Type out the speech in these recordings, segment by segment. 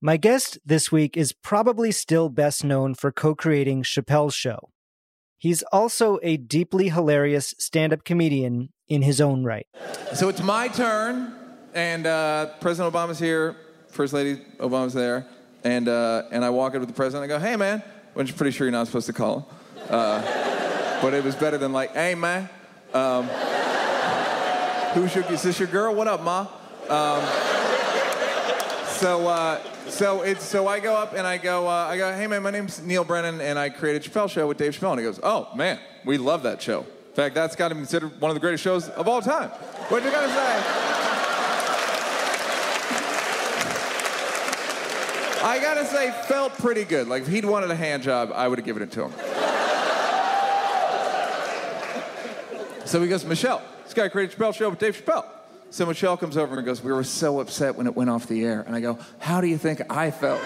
My guest this week is probably still best known for co creating Chappelle's Show. He's also a deeply hilarious stand up comedian in his own right. So it's my turn, and uh, President Obama's here, First Lady Obama's there, and, uh, and I walk up to the president and I go, hey man, which I'm pretty sure you're not supposed to call him. Uh, but it was better than like, hey man, um? Is this your girl? What up, ma? Um, so, uh, so it's so I go up and I go, uh, I go, hey man, my name's Neal Brennan, and I created Chappelle Show with Dave Chappelle. And he goes, oh man, we love that show. In fact, that's got to be considered one of the greatest shows of all time. What you gotta say? I gotta say, felt pretty good. Like if he'd wanted a hand job, I would have given it to him. so he goes, Michelle, this guy created Chappelle Show with Dave Chappelle. So Michelle comes over and goes, We were so upset when it went off the air. And I go, How do you think I felt?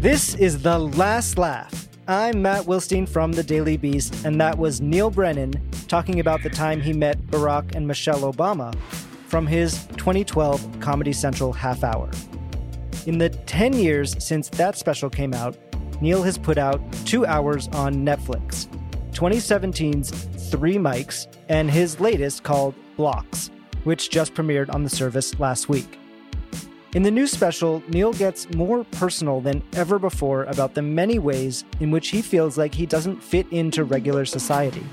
This is The Last Laugh. I'm Matt Wilstein from The Daily Beast, and that was Neal Brennan talking about the time he met Barack and Michelle Obama from his 2012 Comedy Central half hour. In the 10 years since that special came out, Neal has put out two hours on Netflix 2017's Three Mics, and his latest called Blocks, which just premiered on the service last week. In the new special, Neal gets more personal than ever before about the many ways in which he feels like he doesn't fit into regular society.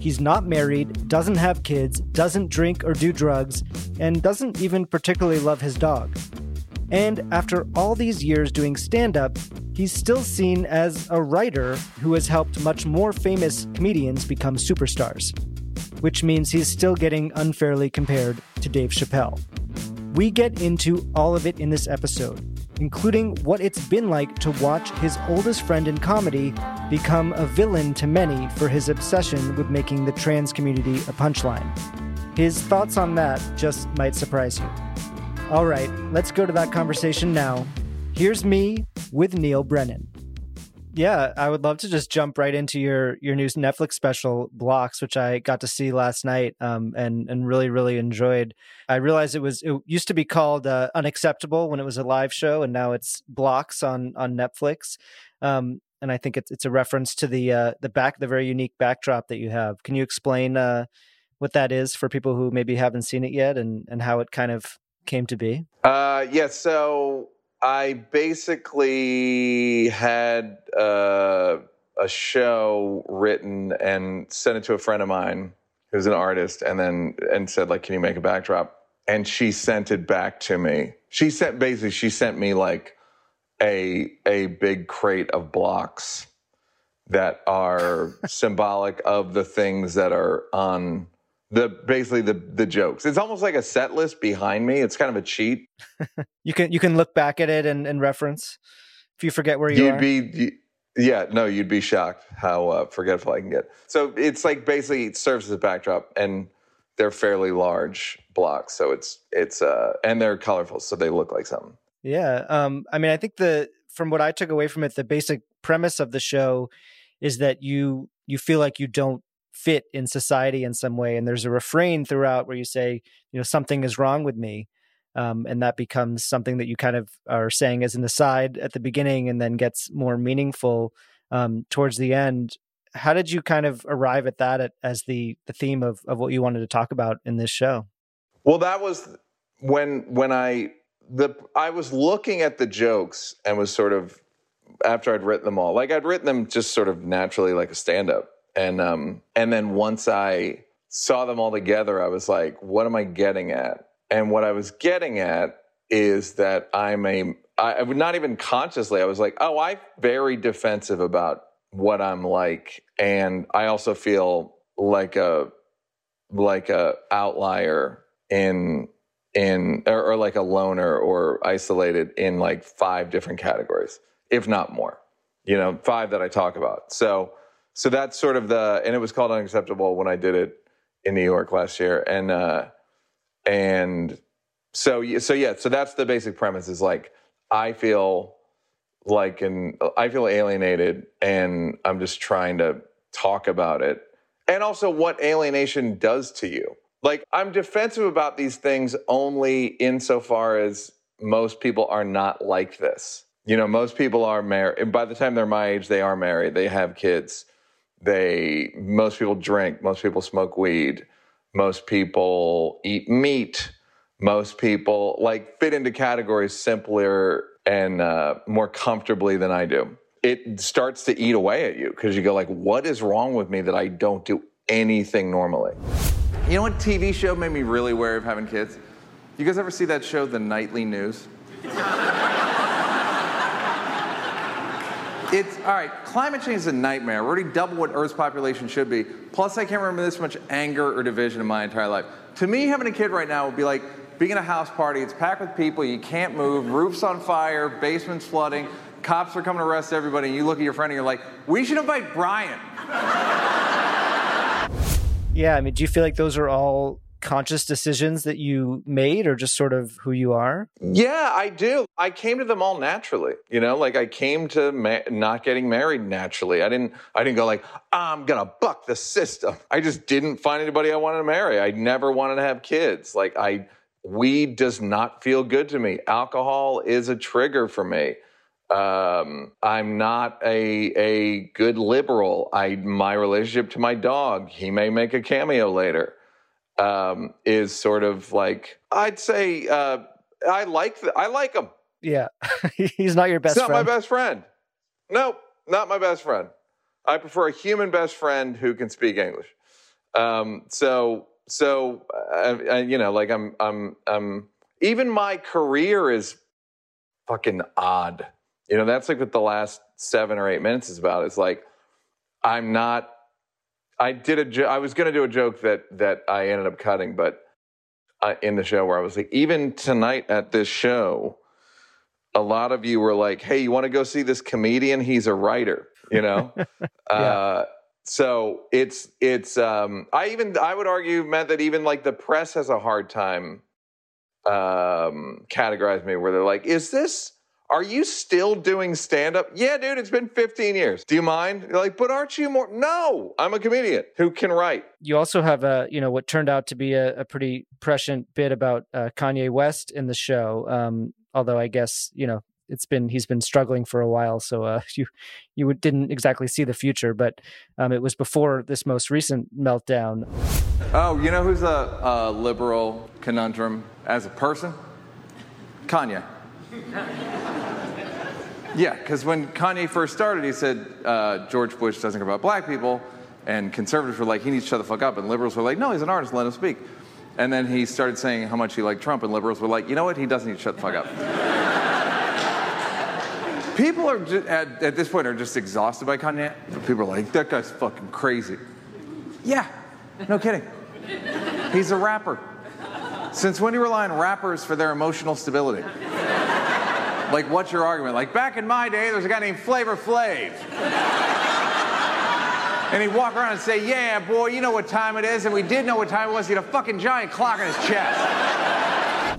He's not married, doesn't have kids, doesn't drink or do drugs, and doesn't even particularly love his dog. And after all these years doing stand up, he's still seen as a writer who has helped much more famous comedians become superstars, which means he's still getting unfairly compared to Dave Chappelle. We get into all of it in this episode, including what it's been like to watch his oldest friend in comedy become a villain to many for his obsession with making the trans community a punchline. His thoughts on that just might surprise you. All right, let's go to that conversation now. Here's me with Neal Brennan. Yeah, I would love to just jump right into your your new Netflix special Blocks, which I got to see last night, um, and and really really enjoyed. I realized it was it used to be called uh, Unacceptable when it was a live show, and now it's Blocks on on Netflix. Um, and I think it's it's a reference to the uh, the back the very unique backdrop that you have. Can you explain uh, what that is for people who maybe haven't seen it yet, and and how it kind of came to be? Uh, yeah, so I basically had uh, a show written and sent it to a friend of mine who's an artist, and then and said like, "Can you make a backdrop?" And she sent it back to me. She sent basically she sent me like a a big crate of blocks that are symbolic of the things that are on the basically the the jokes. It's almost like a set list behind me. It's kind of a cheat. you can you can look back at it and, and reference if you forget where you are. you'd be yeah no you'd be shocked how uh, forgetful I can get. So it's like basically it serves as a backdrop and they're fairly large blocks. So it's it's uh and they're colorful so they look like something. Yeah. Um I mean I think the from what I took away from it the basic premise of the show is that you you feel like you don't fit in society in some way and there's a refrain throughout where you say you know something is wrong with me um, and that becomes something that you kind of are saying as an aside at the beginning and then gets more meaningful um, towards the end. How did you kind of arrive at that at, as the the theme of, of what you wanted to talk about in this show? Well that was when when i the i was looking at the jokes and was sort of after i'd written them all like i'd written them just sort of naturally like a stand-up and um, and then once I saw them all together, I was like, what am I getting at? And what I was getting at is that I'm a I would not even consciously. I was like, oh, I'm very defensive about what I'm like, and I also feel like a like a outlier in in or, or like a loner or isolated in like five different categories, if not more. You know, five that I talk about. So so that's sort of the and it was called unacceptable when I did it in New York last year, and uh, and so so yeah, so that's the basic premise. Is like I feel like and I feel alienated, and I'm just trying to talk about it, and also what alienation does to you. Like I'm defensive about these things only insofar as most people are not like this. You know, most people are married. And by the time they're my age, they are married. They have kids they most people drink, most people smoke weed, most people eat meat, most people like fit into categories simpler and uh, more comfortably than I do. It starts to eat away at you because you go like, what is wrong with me that I don't do anything normally? You know what TV show made me really wary of having kids? You guys ever see that show, The Nightly News? It's all right. Climate change is a nightmare. We're already double what Earth's population should be. Plus, I can't remember this much anger or division in my entire life. To me, having a kid right now would be like being at a house party. It's packed with people. You can't move. Roof's on fire. Basement's flooding. Cops are coming to arrest everybody. And you look at your friend and you're like, "We should invite Brian." Yeah, I mean, do you feel like those are all conscious decisions that you made or just sort of who you are? Yeah, I do. I came to them all naturally. You know, like I came to ma- not getting married naturally. I didn't I didn't go like, "I'm going to buck the system." I just didn't find anybody I wanted to marry. I never wanted to have kids. Like I weed does not feel good to me. Alcohol is a trigger for me. Um, I'm not a a good liberal. I my relationship to my dog. He may make a cameo later um, is sort of like I'd say uh, I like the, I like him. Yeah, he's not your best. Friend. He's not friend. my best friend. Nope, not my best friend. I prefer a human best friend who can speak English. Um, so so uh, you know, like I'm I'm I'm even my career is fucking odd. You know, that's like what the last seven or eight minutes is about. It's like I'm not I did a. Jo- I was going to do a joke that that I ended up cutting, but uh, in the show where I was like, even tonight at this show, a lot of you were like, "Hey, you want to go see this comedian? He's a writer." You know. yeah. uh, so it's it's. Um, I even I would argue, Matt, that even like the press has a hard time um, categorizing me, where they're like, "Is this?" Are you still doing stand up? Yeah, dude, it's been 15 years. Do you mind? You're like, but aren't you more? No, I'm a comedian who can write. You also have a, you know, what turned out to be a, a pretty prescient bit about uh, Kanye West in the show. Um, although I guess, you know, it's been he's been struggling for a while, so uh, you you didn't exactly see the future, but um, it was before this most recent meltdown. Oh, you know who's a, a liberal conundrum as a person? Kanye. Yeah, because when Kanye first started, he said uh, George Bush doesn't care about black people, and conservatives were like, he needs to shut the fuck up, and liberals were like, no, he's an artist, let him speak. And then he started saying how much he liked Trump, and liberals were like, you know what, he doesn't need to shut the fuck up. people are just, at, at, this point are just exhausted by Kanye. People are like, that guy's fucking crazy. Yeah, no kidding. He's a rapper. Since when do you rely on rappers for their emotional stability? Like, what's your argument? Like, back in my day, there was a guy named Flavor Flav. and he'd walk around and say, Yeah, boy, you know what time it is. And we did know what time it was. He had a fucking giant clock on his chest.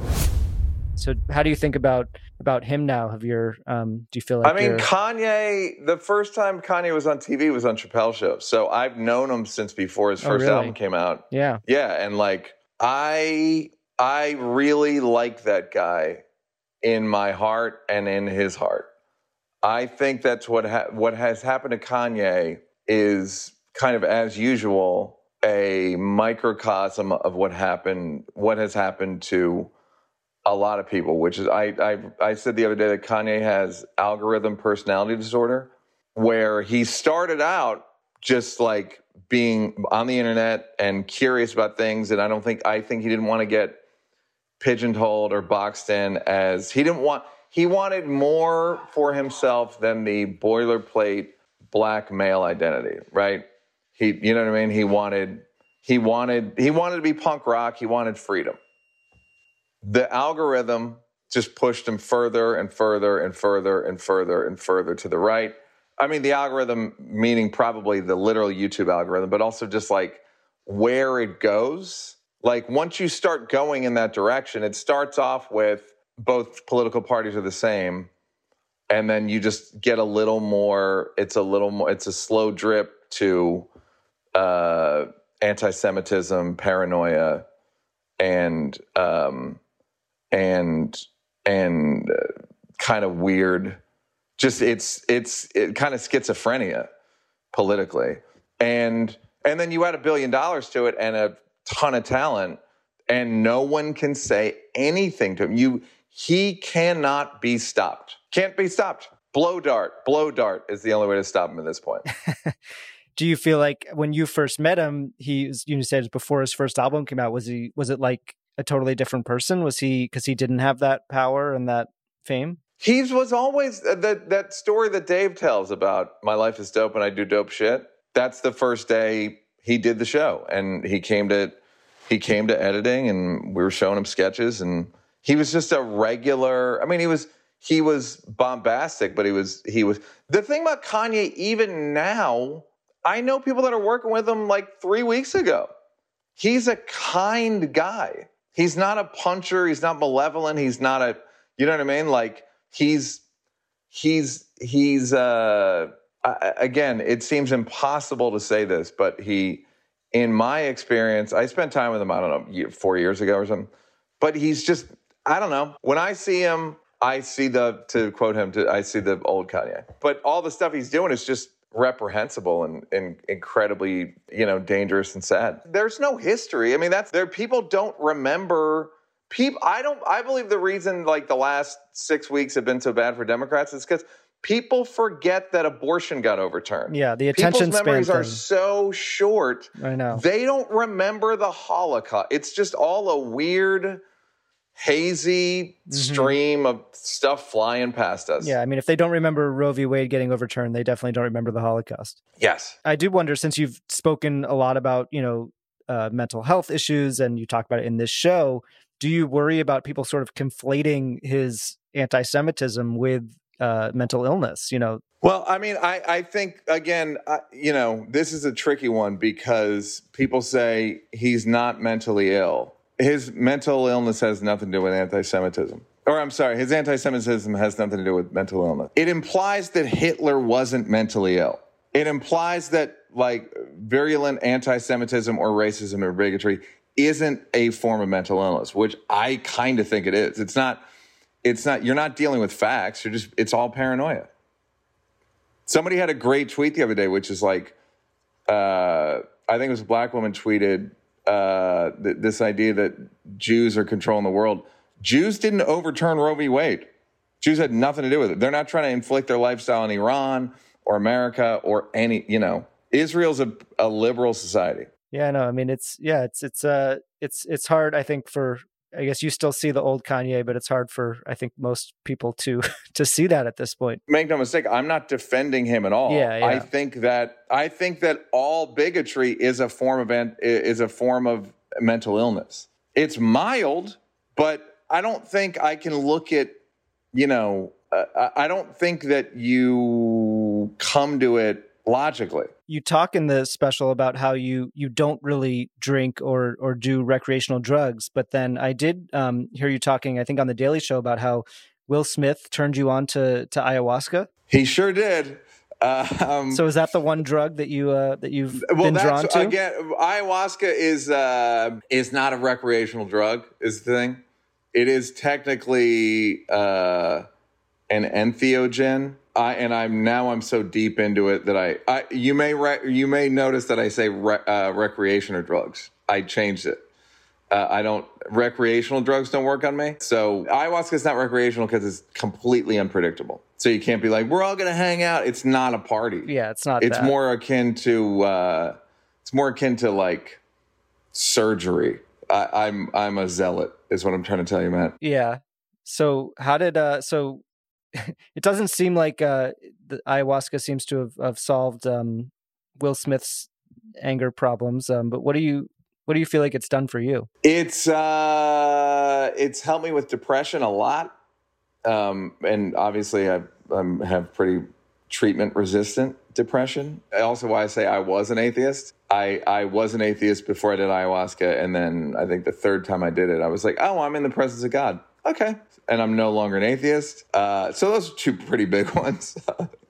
So, how do you think about about him now? Have your um, do you feel like? I mean, Kanye. The first time Kanye was on TV was on Chappelle Show, so I've known him since before his oh, first oh, really? album came out. Yeah, yeah, and like I, I really like that guy in my heart and in his heart. I think that's what ha- what has happened to Kanye is kind of as usual a microcosm of what happened what has happened to a lot of people which is I, I I said the other day that Kanye has algorithm personality disorder where he started out just like being on the internet and curious about things and I don't think I think he didn't want to get pigeonholed or boxed in as he didn't want he wanted more for himself than the boilerplate black male identity, right? He, you know what I mean? He wanted, he wanted, he wanted to be punk rock. He wanted freedom. The algorithm just pushed him further and further and further and further and further to the right. I mean, the algorithm, meaning probably the literal YouTube algorithm, but also just like where it goes. Like once you start going in that direction, it starts off with both political parties are the same. And then you just get a little more, it's a little more, it's a slow drip to uh, anti Semitism, paranoia, and, um, and, and uh, kind of weird just it's it's it kind of schizophrenia politically and and then you add a billion dollars to it and a ton of talent and no one can say anything to him. You he cannot be stopped. Can't be stopped. Blow dart. Blow dart is the only way to stop him at this point. Do you feel like when you first met him he you said before his first album came out was he was it like a totally different person? Was he because he didn't have that power and that fame? He was always uh, that that story that Dave tells about my life is dope and I do dope shit. That's the first day he did the show, and he came to he came to editing, and we were showing him sketches, and he was just a regular. I mean, he was he was bombastic, but he was he was the thing about Kanye. Even now, I know people that are working with him like three weeks ago. He's a kind guy. He's not a puncher. He's not malevolent. He's not a you know what I mean, like he's he's he's uh, again. It seems impossible to say this, but he, in my experience, I spent time with him. I don't know, four years ago or something. But he's just I don't know. When I see him, I see the to quote him. To, I see the old Kanye. But all the stuff he's doing is just reprehensible and, and, incredibly you know dangerous and sad there's no history i mean that's there people don't remember people i don't i believe the reason like the last six weeks have been so bad for democrats is because people forget that abortion got overturned yeah the attention People's memories span are so short i know they don't remember the holocaust it's just all a weird hazy mm-hmm. stream of stuff flying past us. Yeah, I mean, if they don't remember Roe v. Wade getting overturned, they definitely don't remember the Holocaust. Yes. I do wonder, since you've spoken a lot about, you know, uh, mental health issues and you talk about it in this show, do you worry about people sort of conflating his anti-Semitism with uh, mental illness? You know. Well, I mean, I, I think again, I, you know, this is a tricky one because people say he's not mentally ill. His mental illness has nothing to do with anti-Semitism. Or I'm sorry, his anti-Semitism has nothing to do with mental illness. It implies that Hitler wasn't mentally ill. It implies that like virulent anti-Semitism or racism or bigotry isn't a form of mental illness, which I kind of think it is. It's not, it's not, you're not dealing with facts. You're just, it's all paranoia. Somebody had a great tweet the other day, which is like, uh, I think it was a black woman tweeted uh, th- this idea that Jews are controlling the world. Jews didn't overturn Roe v. Wade. Jews had nothing to do with it. They're not trying to inflict their lifestyle on Iran or America or any, you know, Israel's a, a liberal society. Yeah, no, I mean it's yeah, it's it's uh it's it's hard I think for I guess you still see the old Kanye, but it's hard for I think most people to to see that at this point. Make no mistake, I'm not defending him at all. Yeah, yeah. I think that I think that all bigotry is a form of is a form of mental illness. It's mild, but I don't think I can look at you know uh, I don't think that you come to it logically. You talk in the special about how you you don't really drink or or do recreational drugs, but then I did um, hear you talking, I think, on the Daily Show about how Will Smith turned you on to to ayahuasca. He sure did. Um, so is that the one drug that you uh, that you've well, been drawn to? Again, ayahuasca is uh, is not a recreational drug. Is the thing. It is technically uh, an entheogen I, and I'm now I'm so deep into it that I, I you may re, you may notice that I say re, uh, recreation or drugs. I changed it. Uh, I don't recreational drugs don't work on me. So ayahuasca is not recreational because it's completely unpredictable. So you can't be like we're all gonna hang out. It's not a party. Yeah, it's not. It's that. more akin to uh, it's more akin to like surgery. I, I'm I'm a zealot is what I'm trying to tell you, Matt. Yeah. So how did uh so it doesn't seem like uh, the ayahuasca seems to have, have solved um, Will Smith's anger problems. Um, but what do you what do you feel like it's done for you? It's uh, it's helped me with depression a lot, um, and obviously I um, have pretty treatment resistant depression. Also, why I say I was an atheist. I I was an atheist before I did ayahuasca, and then I think the third time I did it, I was like, oh, I'm in the presence of God. Okay, and I'm no longer an atheist. Uh, so those are two pretty big ones.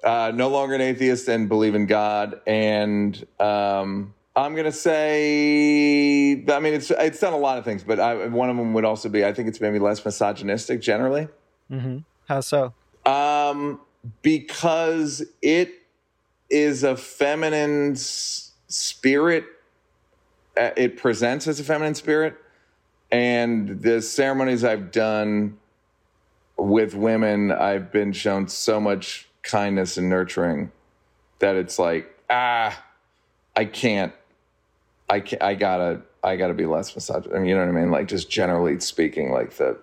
uh, no longer an atheist and believe in God, and um, I'm gonna say, I mean, it's it's done a lot of things, but I, one of them would also be, I think it's maybe less misogynistic generally. Mm-hmm. How so? Um, because it is a feminine s- spirit. Uh, It presents as a feminine spirit, and the ceremonies I've done with women, I've been shown so much kindness and nurturing that it's like, ah, I can't I can I gotta I gotta be less misogynist. I mean, you know what I mean? Like just generally speaking, like the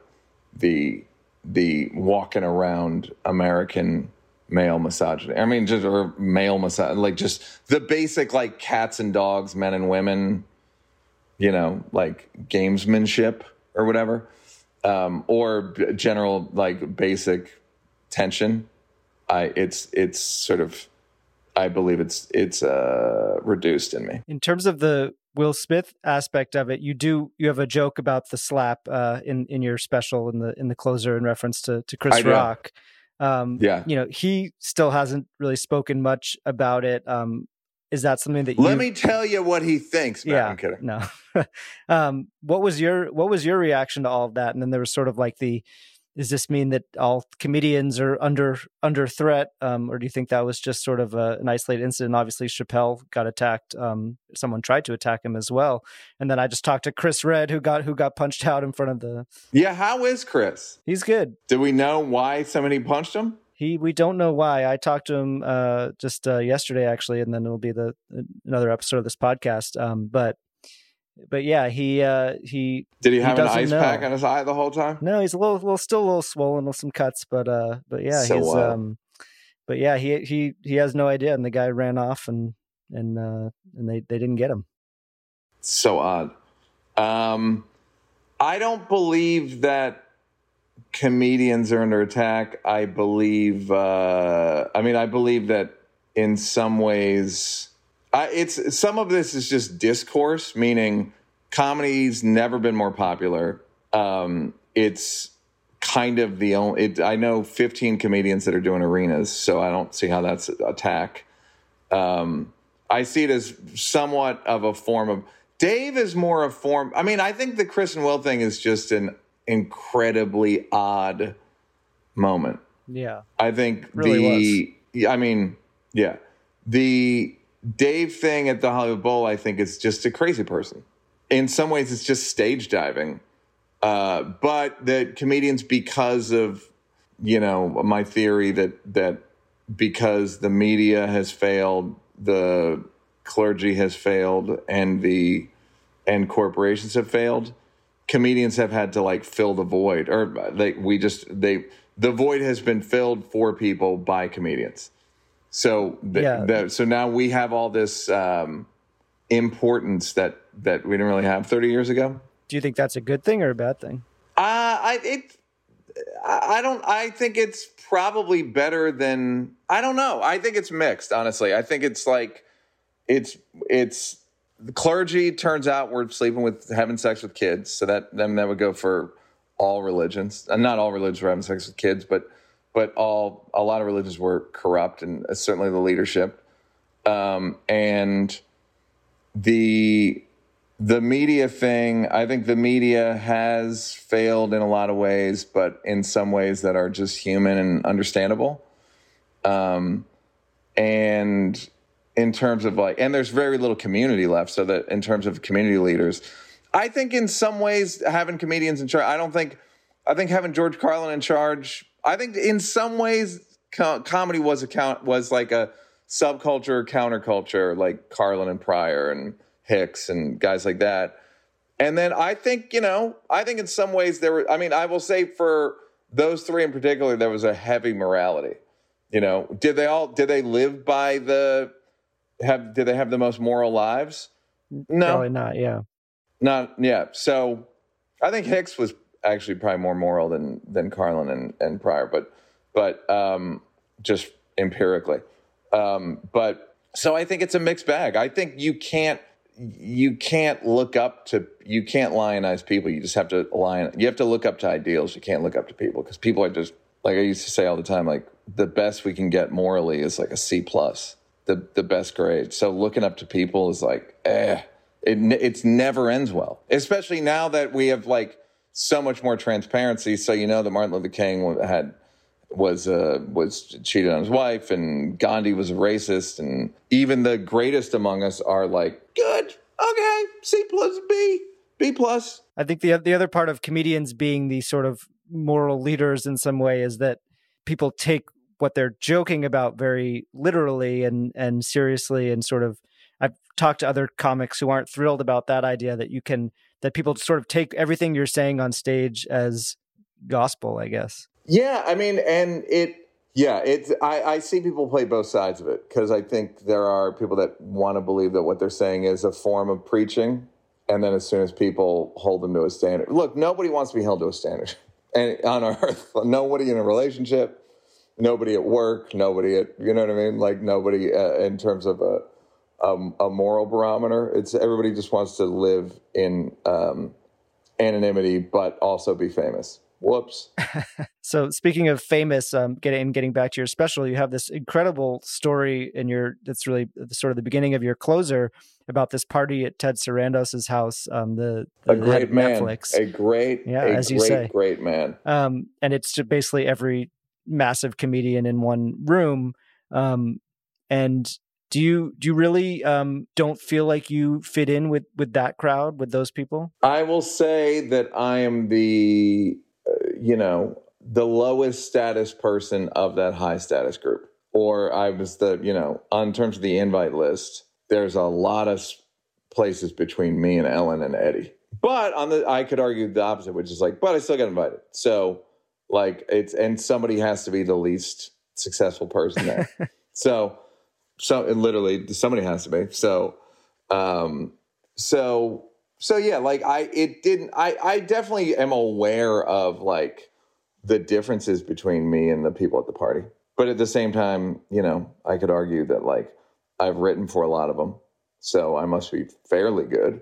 the the walking around American male misogyny. I mean, just or male misogyny, like just the basic like cats and dogs, men and women, you know, like gamesmanship or whatever, um, or b- general like basic tension. I it's it's sort of I believe it's it's uh, reduced in me. In terms of the Will Smith aspect of it, you do you have a joke about the slap uh, in in your special in the in the closer in reference to to Chris I. Rock. Um, Yeah. you know he still hasn't really spoken much about it. Um, is that something that you Let me tell you what he thinks. Man, yeah, I'm kidding. no. um, what was your what was your reaction to all of that? And then there was sort of like the, does this mean that all comedians are under under threat, um, or do you think that was just sort of a, an isolated incident? Obviously, Chappelle got attacked. Um, someone tried to attack him as well, and then I just talked to Chris Redd, who got who got punched out in front of the. Yeah, how is Chris? He's good. Do we know why somebody punched him? He we don't know why. I talked to him uh, just uh, yesterday actually, and then it'll be the another episode of this podcast. Um, but but yeah, he uh, he Did he have an ice know. pack on his eye the whole time? No, he's a little, little, still a little swollen with some cuts, but uh, but yeah, So he's what? um, but yeah, he he he has no idea, and the guy ran off, and and uh, and they they didn't get him. So odd. Um, I don't believe that comedians are under attack. I believe. Uh, I mean, I believe that in some ways, I, it's some of this is just discourse, meaning comedy's never been more popular. Um, it's kind of the only. It, I know 15 comedians that are doing arenas, so I don't see how that's attack. Um, I see it as somewhat of a form of. Dave is more a form. I mean, I think the Chris and Will thing is just an incredibly odd moment. Yeah, I think Really the. I mean, yeah, the Dave thing at the Hollywood Bowl. I think is just a crazy person. In some ways, it's just stage diving. Uh, but the comedians, because of you know my theory that that because the media has failed, the clergy has failed, and the and corporations have failed, comedians have had to like fill the void, or they we just they the void has been filled for people by comedians. So th- Yeah. that- so now we have all this um, importance that that we didn't really have 30 years ago. do you think that's a good thing or a bad thing? Uh, I it I don't I think it's probably better than I don't know. I think it's mixed, honestly. I think it's like it's it's the clergy turns out we're sleeping with having sex with kids. So that then that would go for all religions. And not all religions were having sex with kids, but but all a lot of religions were corrupt and uh, certainly the leadership. Um, and the the media thing, I think the media has failed in a lot of ways, but in some ways that are just human and understandable. Um, and in terms of like, and there's very little community left. So that in terms of community leaders, I think in some ways having comedians in charge, I don't think, I think having George Carlin in charge, I think in some ways co- comedy was a count, was like a subculture, counterculture, like Carlin and Pryor and Hicks and guys like that. And then I think, you know, I think in some ways there were, I mean, I will say for those three in particular, there was a heavy morality. You know, did they all, did they live by the have do they have the most moral lives? No, Probably not. Yeah. not yeah. So I think Hicks was actually probably more moral than than Carlin and, and Pryor, but but um, just empirically. Um, but so I think it's a mixed bag. I think you can't you can't look up to you can't lionize people. You just have to lion. You have to look up to ideals. You can't look up to people because people are just like I used to say all the time. Like the best we can get morally is like a C plus. The the best grade. So looking up to people is like eh. It it's never ends well. Especially now that we have like so much more transparency. So you know that Martin Luther King had was uh, was cheated on his wife, and Gandhi was a racist, and even the greatest among us are like, good, okay, C plus B, B plus. I think the the other part of comedians being the sort of moral leaders in some way is that people take what they're joking about very literally and and seriously and sort of I've talked to other comics who aren't thrilled about that idea that you can that people sort of take everything you're saying on stage as gospel, I guess. Yeah, I mean, and it, yeah, it's. I, I see people play both sides of it because I think there are people that want to believe that what they're saying is a form of preaching, and then as soon as people hold them to a standard, look, nobody wants to be held to a standard, and on earth, nobody in a relationship, nobody at work, nobody at, you know what I mean, like nobody uh, in terms of a, a a moral barometer. It's everybody just wants to live in um, anonymity, but also be famous. Whoops. So speaking of famous, um, getting getting back to your special, you have this incredible story in your that's really sort of the beginning of your closer about this party at Ted Sarandos's house. Um, the, the a great man, Netflix, a great, Yeah, a as you say. great man. um, and it's basically every massive comedian in one room. Um, and do you do you really um, don't feel like you fit in with with that crowd with those people? I will say that I am the, uh, you know, the lowest status person of that high status group. Or I was the, you know, on terms of the invite list, there's a lot of places between me and Ellen and Eddie. But on the, I could argue the opposite, which is like, but I still got invited. So, like, it's, and somebody has to be the least successful person there. so, so it literally, somebody has to be. So, um, so so yeah like i it didn't i i definitely am aware of like the differences between me and the people at the party but at the same time you know i could argue that like i've written for a lot of them so i must be fairly good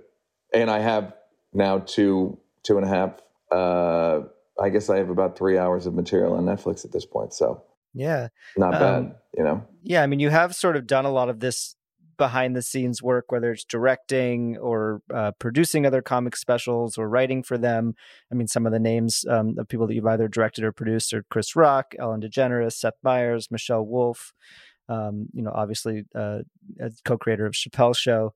and i have now two two and a half uh i guess i have about three hours of material on netflix at this point so Yeah, not Um, bad you know yeah. I mean, you have sort of done a lot of this behind the scenes work, whether it's directing or uh, producing other comic specials or writing for them. I mean, some of the names um, of people that you've either directed or produced are Chris Rock, Ellen DeGeneres, Seth Meyers, Michelle Wolf. Um, you know, obviously, uh, co-creator of Chappelle's Show.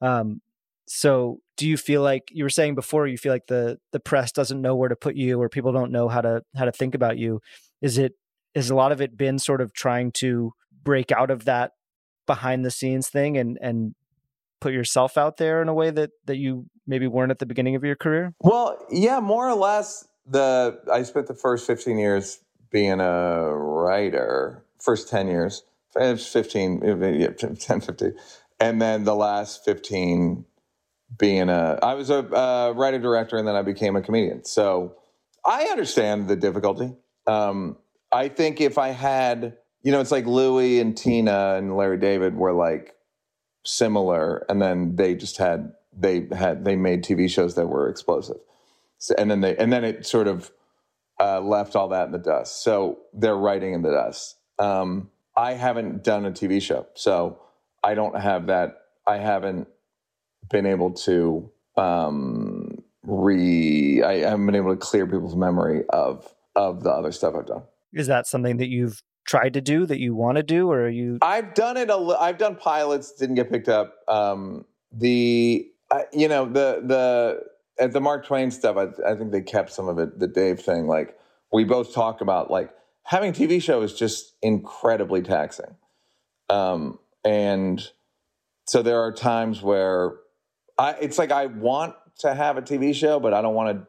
Um, so, do you feel like you were saying before? You feel like the the press doesn't know where to put you, or people don't know how to how to think about you. Is it is a lot of it been sort of trying to break out of that behind the scenes thing and and put yourself out there in a way that that you maybe weren't at the beginning of your career? Well, yeah, more or less. The I spent the first fifteen years being a writer. First ten years, eh, fifteen, eh, 10, 15. and then the last fifteen being a. I was a uh, writer director, and then I became a comedian. So I understand the difficulty. Um, I think if I had, you know, it's like Louis and Tina and Larry David were like similar, and then they just had they had they made TV shows that were explosive, so, and then they and then it sort of uh, left all that in the dust. So they're writing in the dust. Um, I haven't done a TV show, so I don't have that. I haven't been able to um, re. I haven't been able to clear people's memory of of the other stuff I've done. Is that something that you've tried to do that you want to do, or are you? I've done it. A, I've done pilots, didn't get picked up. Um, the I you know the the at the Mark Twain stuff. I, I think they kept some of it. The Dave thing, like we both talk about, like having a TV show is just incredibly taxing. Um, and so there are times where I it's like I want to have a TV show, but I don't want to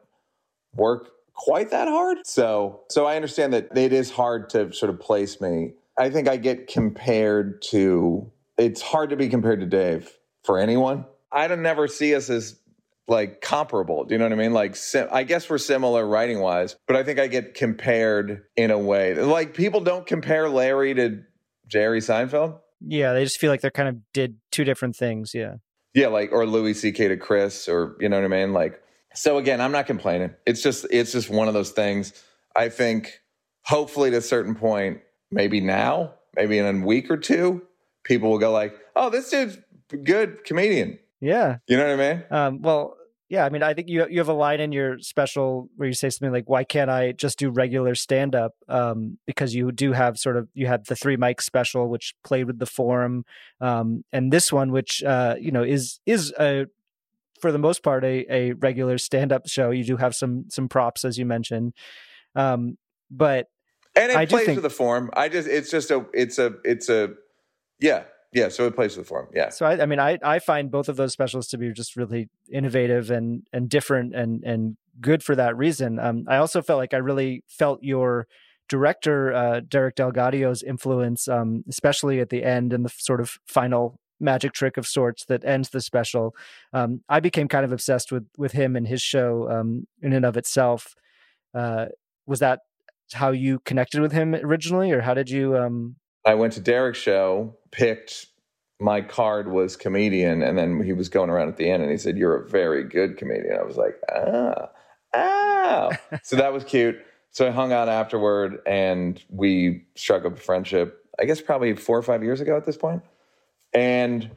work quite that hard. So so I understand that it is hard to sort of place me. I think I get compared to it's hard to be compared to Dave for anyone. I don't never see us as like comparable. Do you know what I mean? Like, sim- I guess we're similar writing wise, but I think I get compared in a way like people don't compare Larry to Jerry Seinfeld. Yeah, they just feel like they're kind of did two different things. Yeah. Yeah, like or Louis C.K. to Chris, or you know what I mean? Like, so again, I'm not complaining. It's just it's just one of those things. I think hopefully to a certain point, maybe now, maybe in a week or two, people will go like, "Oh, this dude's good comedian." Yeah. You know what I mean? Um, well, yeah, I mean, I think you you have a line in your special where you say something like, "Why can't I just do regular stand up?" Um, because you do have sort of you had the three mic special, which played with the forum, um, and this one, which uh, you know is is a for the most part a a regular stand up show. You do have some some props as you mentioned, um, but and it I plays think- with the form. I just it's just a it's a it's a yeah yeah. So it plays with form. Yeah. So I, I mean, I, I find both of those specials to be just really innovative and and different and and good for that reason. Um, I also felt like I really felt your director uh, Derek DelGaudio's influence, um, especially at the end and the sort of final magic trick of sorts that ends the special. Um, I became kind of obsessed with with him and his show um, in and of itself. Uh, was that how you connected with him originally, or how did you? Um, I went to Derek's show, picked my card was comedian, and then he was going around at the end and he said, You're a very good comedian. I was like, Ah, ah. so that was cute. So I hung out afterward and we struck up a friendship, I guess probably four or five years ago at this point. And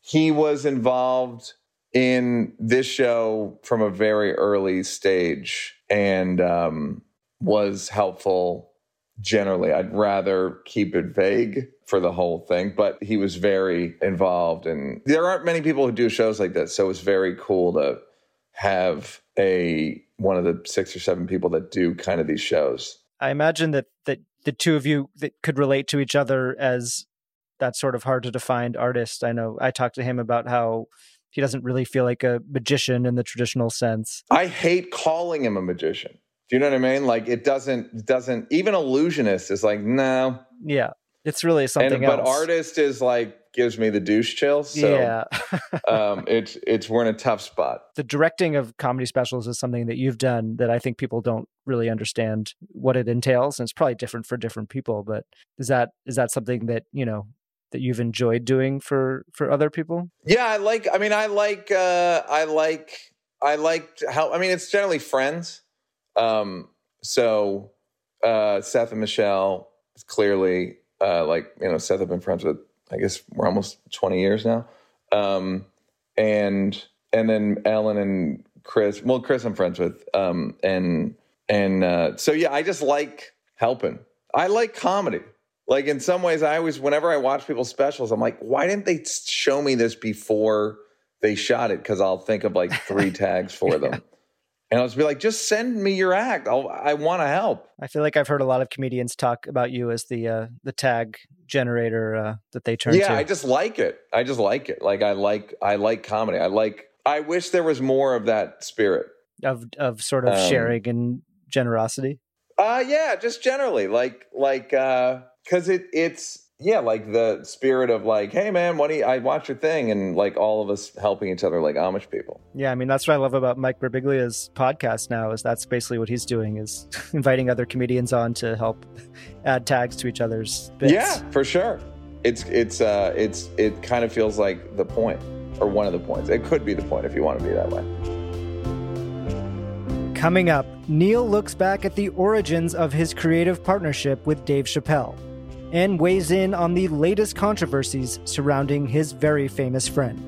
he was involved in this show from a very early stage and um, was helpful generally. I'd rather keep it vague for the whole thing, but he was very involved. And there aren't many people who do shows like this. So it was very cool to have a one of the six or seven people that do kind of these shows. I imagine that that the two of you that could relate to each other as that sort of hard to define artist. I know I talked to him about how he doesn't really feel like a magician in the traditional sense. I hate calling him a magician. Do you know what I mean? Like it doesn't doesn't even illusionist is like no. Yeah, it's really something And but artist is like gives me the douche chills. So yeah, um, it's it's we're in a tough spot. the directing of comedy specials is something that you've done that I think people don't really understand what it entails, and it's probably different for different people. But is that is that something that you know that you've enjoyed doing for for other people? Yeah, I like. I mean, I like. Uh, I like. I like how. I mean, it's generally friends. Um, so uh, Seth and Michelle is clearly uh, like you know Seth I've been friends with. I guess we're almost twenty years now. Um, and and then Ellen and Chris. Well, Chris I'm friends with. Um, and and uh, so yeah, I just like helping. I like comedy. Like in some ways, I always, whenever I watch people's specials, I'm like, why didn't they show me this before they shot it? Because I'll think of like three tags for them, and I'll just be like, just send me your act. I'll, I want to help. I feel like I've heard a lot of comedians talk about you as the uh, the tag generator uh, that they turn yeah, to. I just like it. I just like it. Like I like, I like comedy. I like. I wish there was more of that spirit. of of sort of Um, sharing and generosity. Uh yeah, just generally like like uh cuz it it's yeah, like the spirit of like, hey man, what do you, I watch your thing and like all of us helping each other like Amish people. Yeah, I mean that's what I love about Mike Birbiglia's podcast now is that's basically what he's doing is inviting other comedians on to help add tags to each other's bits. Yeah, for sure. It's it's uh it's it kind of feels like the point or one of the points. It could be the point if you want to be that way. Coming up, Neal looks back at the origins of his creative partnership with Dave Chappelle and weighs in on the latest controversies surrounding his very famous friend.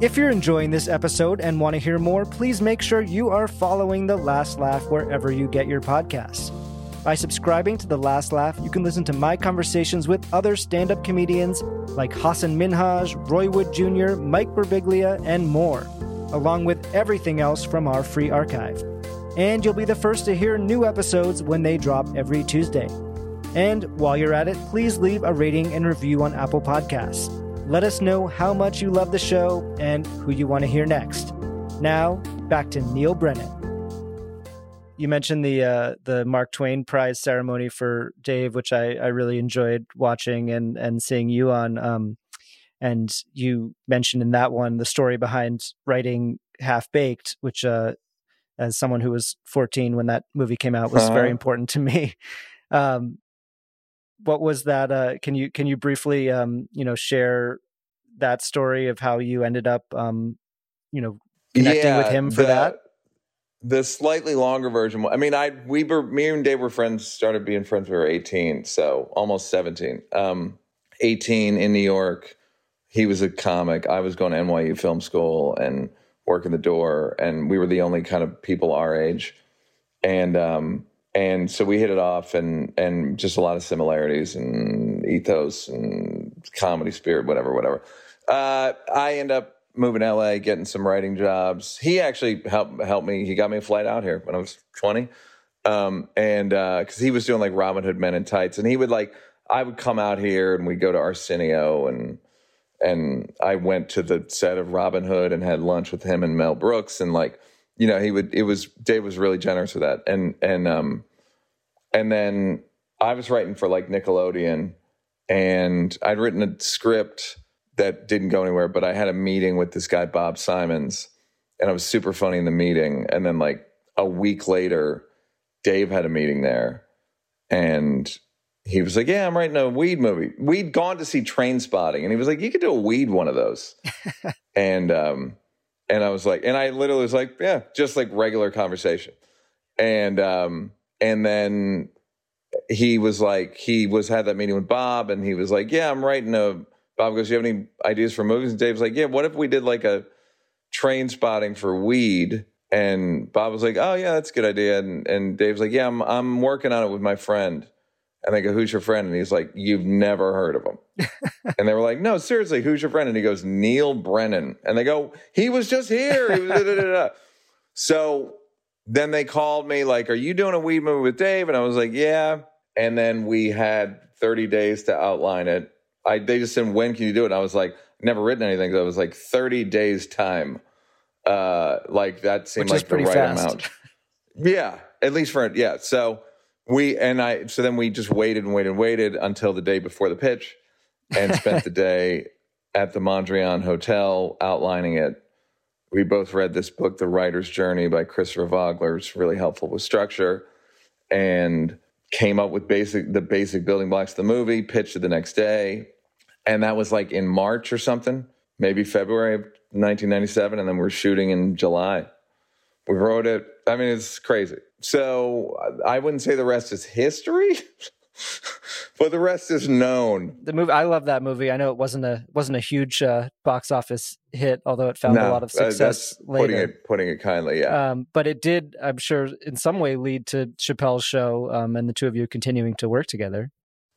If you're enjoying this episode and want to hear more, please make sure you are following The Last Laugh wherever you get your podcasts. By subscribing to The Last Laugh, you can listen to my conversations with other stand up comedians like Hasan Minhaj, Roy Wood Jr., Mike Birbiglia, and more, along with everything else from our free archive. And you'll be the first to hear new episodes when they drop every Tuesday. And while you're at it, please leave a rating and review on Apple Podcasts. Let us know how much you love the show and who you want to hear next. Now, back to Neal Brennan. You mentioned the uh, the Mark Twain Prize ceremony for Dave, which I, I really enjoyed watching and and seeing you on. Um, and you mentioned in that one the story behind writing Half Baked, which uh, as someone who was 14 when that movie came out was uh-huh. very important to me. Um, what was that? Uh, can you can you briefly um, you know share that story of how you ended up um, you know connecting yeah, with him for the, that? The slightly longer version. I mean, I we were me and Dave were friends. Started being friends when we were eighteen, so almost seventeen. Um, eighteen in New York. He was a comic. I was going to NYU Film School and working the door, and we were the only kind of people our age. And um, and so we hit it off and and just a lot of similarities and ethos and comedy spirit whatever whatever. Uh, i end up moving to la getting some writing jobs. He actually helped helped me. He got me a flight out here when i was 20 um, and because uh, he was doing like robin hood men in tights and he would like i would come out here and we'd go to arsenio and and i went to the set of robin hood and had lunch with him and mel brooks and like you know, he would, it was, Dave was really generous with that. And, and, um, and then I was writing for like Nickelodeon and I'd written a script that didn't go anywhere, but I had a meeting with this guy, Bob Simonds, and I was super funny in the meeting. And then like a week later, Dave had a meeting there and he was like, Yeah, I'm writing a weed movie. We'd gone to see Trainspotting, and he was like, You could do a weed one of those. and um, and I was like, and I literally was like, yeah, just like regular conversation. And um, and then he was like, he was had that meeting with Bob, and he was like, yeah, I'm writing a. Bob goes, you have any ideas for movies? And Dave's like, yeah, what if we did like a Trainspotting for weed? And Bob was like, oh yeah, that's a good idea. And and Dave's like, yeah, I'm I'm working on it with my friend. And they go, Who's your friend? And he's like, You've never heard of him. and they were like, No, seriously, who's your friend? And he goes, Neal Brennan. And they go, He was just here. Was da, da, da, so then they called me, like, Are you doing a weed movie with Dave? And I was like, Yeah. And then we had 30 days to outline it. I they just said, When can you do it? And I was like, Never written anything. So it was like 30 days time. Uh, like that seemed Which like the right fast. amount. yeah, at least for yeah. So we and I so then we just waited and waited and waited until the day before the pitch and spent the day at the Mondrian Hotel outlining it. We both read this book, The Writer's Journey by Christopher Vogler. It's really helpful with structure and came up with basic the basic building blocks of the movie, pitched it the next day. And that was like in March or something, maybe February of 1997. And then we're shooting in July. We wrote it. I mean, it's crazy. So I wouldn't say the rest is history, but the rest is known. The movie, I love that movie. I know it wasn't a wasn't a huge uh, box office hit, although it found no, a lot of uh, success uh, later. Putting it, putting it kindly, yeah. Um, but it did, I'm sure, in some way, lead to Chappelle's show um, and the two of you continuing to work together.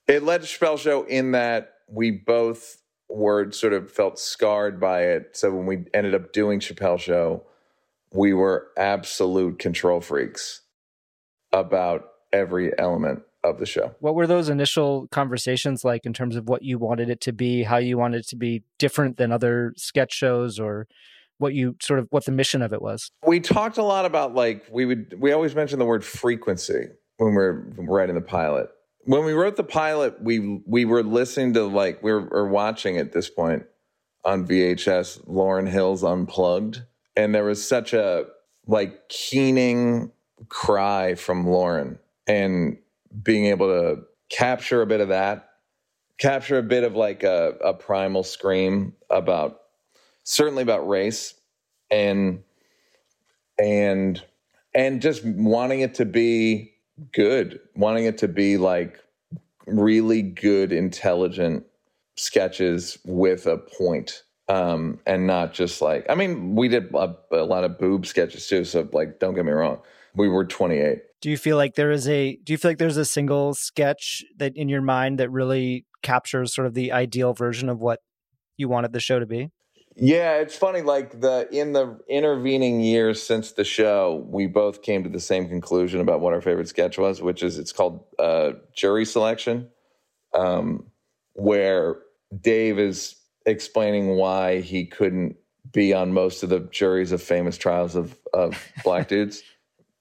It led to Chappelle's show in that we both were sort of felt scarred by it. So when we ended up doing Chappelle's show, we were absolute control freaks about every element of the show. What were those initial conversations like in terms of what you wanted it to be, how you wanted it to be different than other sketch shows or what you sort of what the mission of it was? We talked a lot about like we would we always mention the word frequency when we we're writing the pilot. when we wrote the pilot, we we were listening to like we were or watching at this point on VHS Lauryn Hill's Unplugged, and there was such a like keening cry from Lauryn and being able to capture a bit of that, capture a bit of like a, a primal scream about certainly about race and and and just wanting it to be good, wanting it to be like really good, intelligent sketches with a point. Um, and not just like, I mean, we did a, a lot of boob sketches too. So, like, don't get me wrong, we were 28. Do you feel like there is a, do you feel like there's a single sketch that in your mind that really captures sort of the ideal version of what you wanted the show to be? Yeah, it's funny. Like the in the intervening years since the show, we both came to the same conclusion about what our favorite sketch was, which is it's called uh, jury selection, um, where Dave is explaining why he couldn't be on most of the juries of famous trials of of black dudes,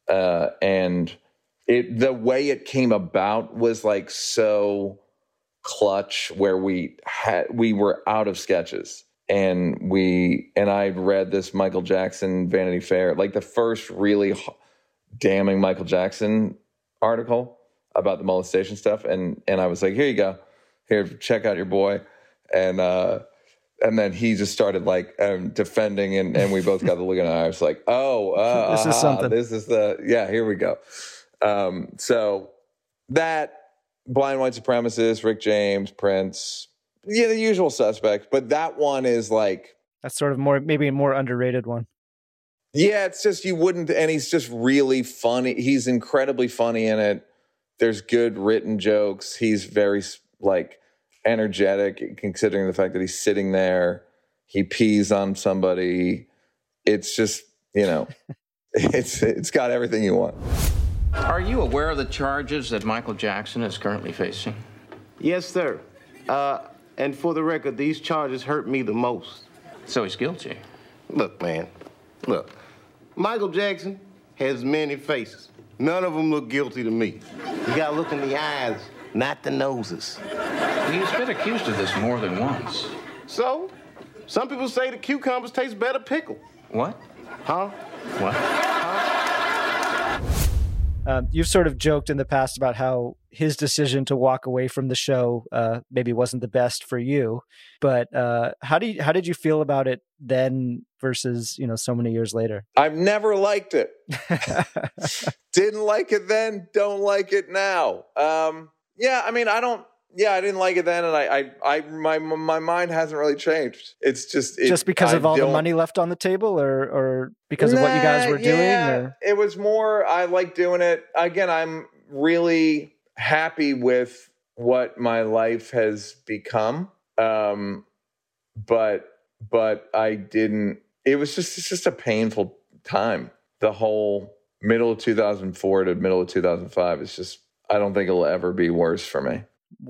uh, and it the way it came about was like so clutch, where we had we were out of sketches. And we and I read this Michael Jackson Vanity Fair, like the first really damning Michael Jackson article about the molestation stuff, and and I was like, here you go, here check out your boy, and uh, and then he just started like um, defending, and and we both got the look in our eyes, like, oh, uh, this is something. This is the yeah, here we go. Um, so that blind white supremacist, Rick James, Prince, yeah, the usual suspects, but that one is like that's sort of more maybe a more underrated one. Yeah, it's just you wouldn't, and he's just really funny. He's incredibly funny in it. There's good written jokes. He's very like energetic, considering the fact that he's sitting there. He pees on somebody. It's just you know, it's it's got everything you want. Are you aware of the charges that Michael Jackson is currently facing? Yes, sir. Uh, and for the record, these charges hurt me the most. So he's guilty. Look, man. Look. Michael Jackson has many faces. None of them look guilty to me. You gotta look in the eyes, not the noses. He's been accused of this more than once. So? Some people say the cucumbers taste better pickled. What? Huh? What? Um, you've sort of joked in the past about how his decision to walk away from the show uh, maybe wasn't the best for you, but uh, how do you, how did you feel about it then versus you know so many years later? I've never liked it. Didn't like it then. Don't like it now. Um, yeah, I mean, I don't. Yeah, I didn't like it then, and I, I, I my my mind hasn't really changed. It's just it, just because I of all the money left on the table, or or because of what you guys Nah, were doing. Or? It was more, I like doing it. Again, I'm really happy with what my life has become. Um, but, but I didn't, it was just, it's just a painful time. The whole middle of 2004 to middle of 2005 is just, I don't think it'll ever be worse for me.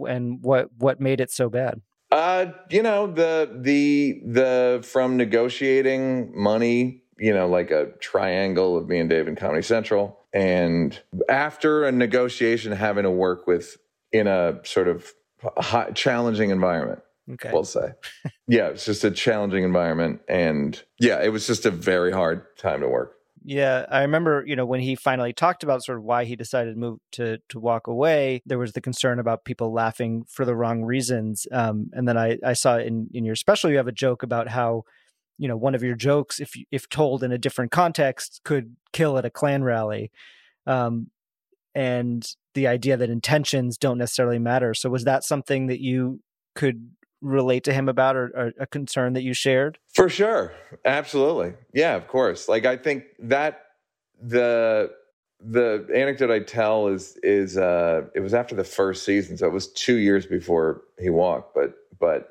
and what what made it so bad? Uh, you know, the the the from negotiating money, you know, like a triangle of me and Dave in Comedy Central. And after a negotiation having to work with in a sort of high, challenging environment, Okay, we'll say. yeah, it's just a challenging environment. And yeah, it was just a very hard time to work. Yeah, I remember, you know, when he finally talked about sort of why he decided to move to to walk away, there was the concern about people laughing for the wrong reasons. Um, and then I, I saw in in your special you have a joke about how, you know, one of your jokes, if if told in a different context, could kill at a Klan rally. Um, and the idea that intentions don't necessarily matter. So was that something that you could relate to him about or, or a concern that you shared? For sure. Absolutely. Yeah, of course. Like I think that the the anecdote I tell is is uh it was after the first season, so it was two years before he walked, but but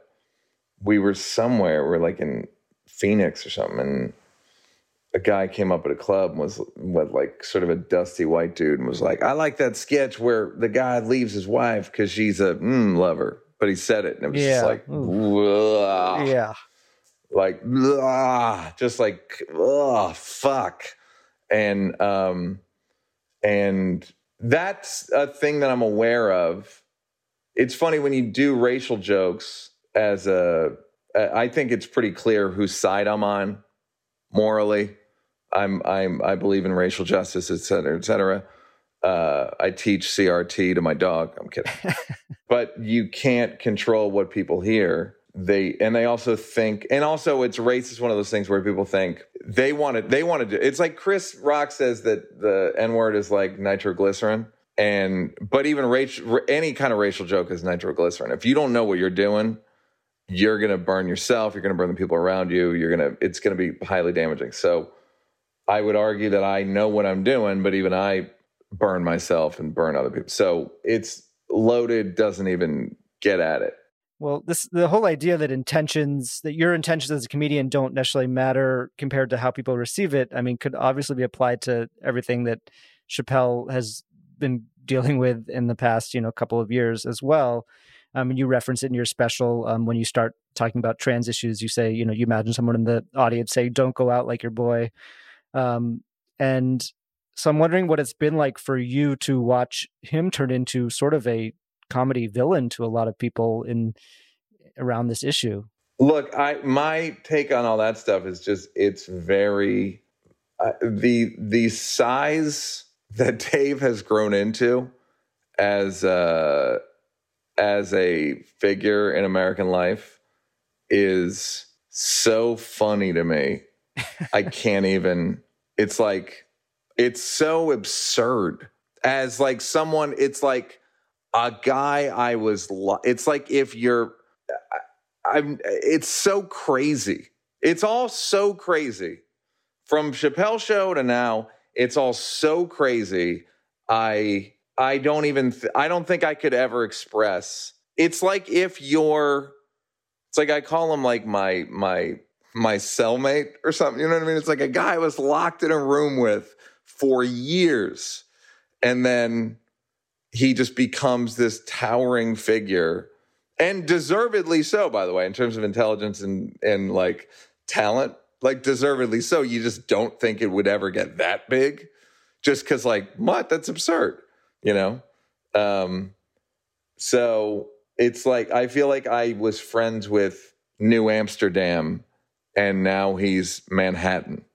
we were somewhere, we're like in Phoenix or something, and a guy came up at a club and was with like sort of a dusty white dude and was like, I like that sketch where the guy leaves his wife because she's a mm, lover. But he said it and it was Yeah. just like. Yeah. like just like oh fuck and um and that's a thing that I'm aware of. It's funny when you do racial jokes as a I think it's pretty clear whose side I'm on morally. I'm I'm I believe in racial justice, et cetera, et cetera. Uh, I teach CRT to my dog. I'm kidding, but you can't control what people hear. They and they also think, and also it's race is one of those things where people think they want to. They want to do. It's like Chris Rock says that the N word is like nitroglycerin, and but even racial, any kind of racial joke is nitroglycerin. If you don't know what you're doing, you're going to burn yourself. You're going to burn the people around you. You're to. It's going to be highly damaging. So, I would argue that I know what I'm doing, but even I burn myself and burn other people. So it's loaded. Doesn't even get at it. Well, this the whole idea that intentions that your intentions as a comedian don't necessarily matter compared to how people receive it. I mean, could obviously be applied to everything that Chappelle has been dealing with in the past, you know, couple of years as well. Um, and you reference it in your special um, when you start talking about trans issues. You say, you know, you imagine someone in the audience say, "Don't go out like your boy," um, and so I'm wondering what it's been like for you to watch him turn into sort of a comedy villain to a lot of people in around this issue. Look, I my take on all that stuff is just it's very uh, the the size that Dave has grown into as uh as a figure in American life is so funny to me. I can't even it's like it's so absurd as like someone it's like a guy I was, Lo- it's like if you're, I'm, it's so crazy. It's all so crazy. From Chappelle show to now, it's all so crazy. I, I don't even, th- I don't think I could ever express. It's like if you're, it's like I call him like my, my, my cellmate or something. You know what I mean? It's like a guy I was locked in a room with for years. And then he just becomes this towering figure and deservedly so by the way in terms of intelligence and and like talent. Like deservedly so. You just don't think it would ever get that big just cuz like what? That's absurd you know? Um so it's like i feel like i was friends with new amsterdam and now he's manhattan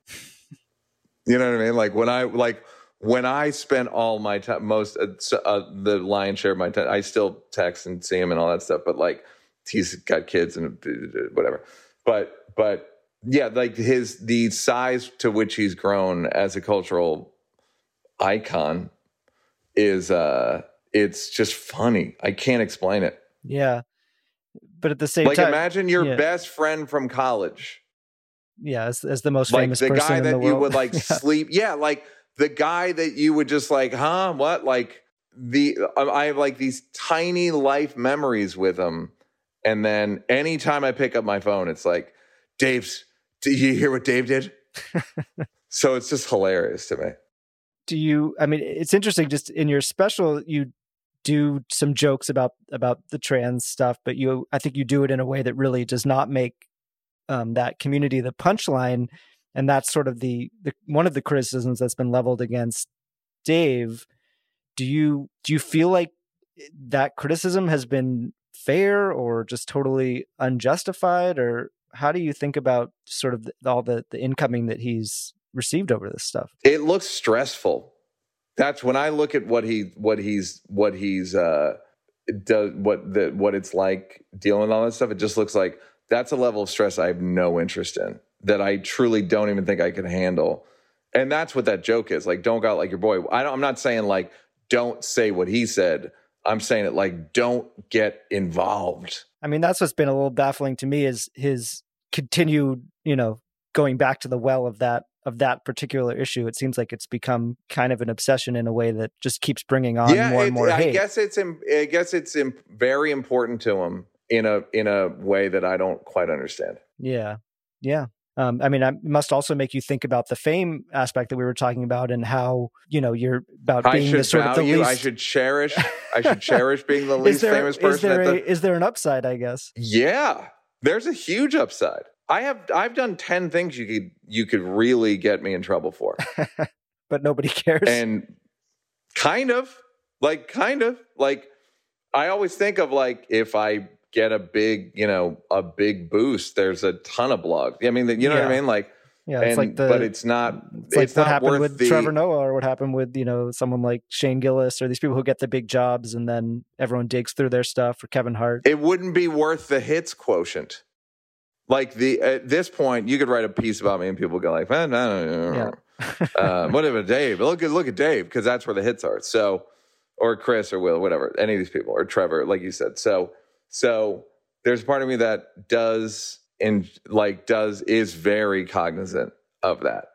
you know what i mean like when i like when I spent all my time, most uh, uh, the lion's share of my time, I still text and see him and all that stuff. But like, he's got kids and whatever. But but yeah, like his the size to which he's grown as a cultural icon is uh it's just funny. I can't explain it. Yeah. But at the same like time, imagine your yeah. best friend from college. Yeah, as, as the most like famous the person guy in that the you would like Yeah. sleep. Yeah, like the guy that you would just like, huh? What? Like the I have like these tiny life memories with him, and then anytime I pick up my phone, it's like, Dave's. Did you hear what Dave did? so it's just hilarious to me. do you i mean it's interesting just in your special you do some jokes about about the trans stuff but you i think you do it in a way that really does not make um, that community the punchline and that's sort of the, the one of the criticisms that's been leveled against dave do you do you feel like that criticism has been fair or just totally unjustified or how do you think about sort of the, all the the incoming that he's received over this stuff It looks stressful. That's when I look at what he what he's what he's uh does what the what it's like dealing with all that stuff. It just looks like that's a level of stress I have no interest in. That I truly don't even think I could handle. And that's what that joke is. Like, don't go out like your boy. I don't, I'm not saying like don't say what he said. I'm saying it like don't get involved. I mean, that's what's been a little baffling to me is his continued, you know, going back to the well of that of that particular issue. It seems like it's become kind of an obsession in a way that just keeps bringing on more it- and more I hate. guess it's I guess it's very important to him in a in a way that I don't quite understand. Yeah, yeah. Um, I mean, I must also make you think about the fame aspect that we were talking about and how you know you're about being the sort of the least. I should cherish. I should cherish being the is least there, famous is person. there at a, the, is there an upside? I guess. yeah, there's a huge upside. I have I've done ten things you could you could really get me in trouble for, but nobody cares. and Kind of. Like, kind of. Like, I always think of like if I get a big, you know, a big boost, there's a ton of blogs. I mean, you know what I mean? Like, Yeah, it's and- like the but it's not. it's like it's what not happened with the, Trevor Noah or what happened with you know someone like Shane Gillis or these people who get the big jobs and then everyone digs through their stuff or Kevin Hart. It wouldn't be worth the hits quotient. Like the at this point, you could write a piece about me and people go like, "Man, no, no, no, no." uh, whatever, Dave. Look at look at Dave because that's where the hits are. So, or Chris or Will, whatever, any of these people or Trevor, like you said. So, so there's a part of me that does and like does is very cognizant of that,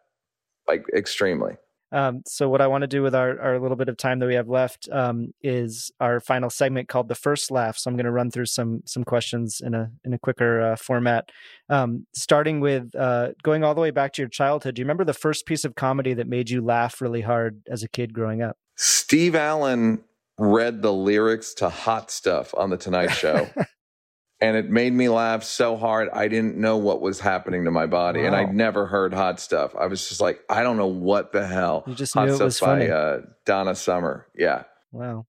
like extremely. Um, so what I want to do with our, our little bit of time that we have left um, is our final segment called the first laugh. So I'm going to run through some some questions in a in a quicker uh, format. Um, starting with uh, going all the way back to your childhood. Do you remember the first piece of comedy that made you laugh really hard as a kid growing up? Steve Allen read the lyrics to Hot Stuff on The Tonight Show. and it made me laugh so hard. I didn't know what was happening to my body. And I'd never heard Hot Stuff. I was just like, I don't know what the hell. You just Hot knew it Stuff was by funny. Uh, Donna Summer. Yeah. Wow.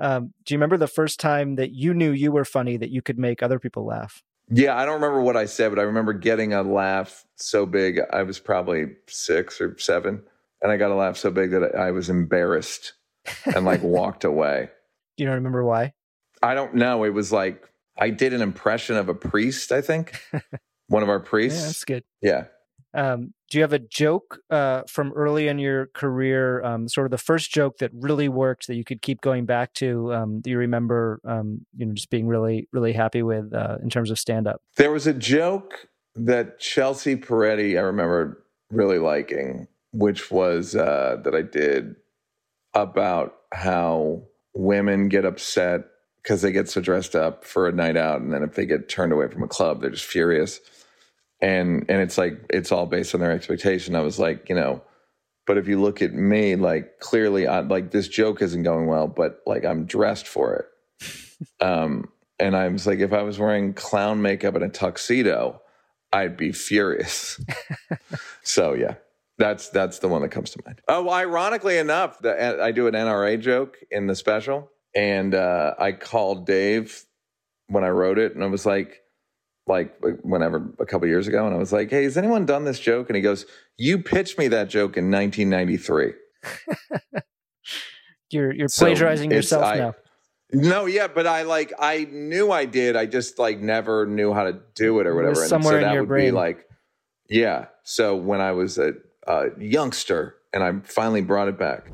Um, do you remember the first time that you knew you were funny that you could make other people laugh? Yeah, I don't remember what I said, but I remember getting a laugh so big. I was probably six or seven. And I got a laugh so big that I was embarrassed and like walked away. Do you don't remember why? I don't know. It was like I did an impression of a priest, I think. One of our priests. Yeah, that's good. Yeah. Um, do you have a joke uh, from early in your career, um, sort of the first joke that really worked that you could keep going back to? Um, do you remember, um, you know, just being really, really happy with uh, in terms of stand up? There was a joke that Chelsea Peretti, I remember really liking, which was uh, that I did about how women get upset because they get so dressed up for a night out, and then if they get turned away from a club, they're just furious. And and it's like it's all based on their expectation. I was like, you know, but if you look at me, like clearly, I like this joke isn't going well, but like I'm dressed for it. um, and I was like, if I was wearing clown makeup and a tuxedo, I'd be furious. so yeah, that's that's the one that comes to mind. Oh, ironically enough, the, I do an NRA joke in the special, and uh, I called Dave when I wrote it, and I was like, like whenever a couple years ago, and I was like, hey, has anyone done this joke? And he goes, you pitched me that joke in 1993. You're you're So plagiarizing yourself I- now. No, yeah, but I like I knew I did. I just like never knew how to do it or It whatever. somewhere and in so that your would brain. be like, yeah. So when I was a, a youngster, and I finally brought it back.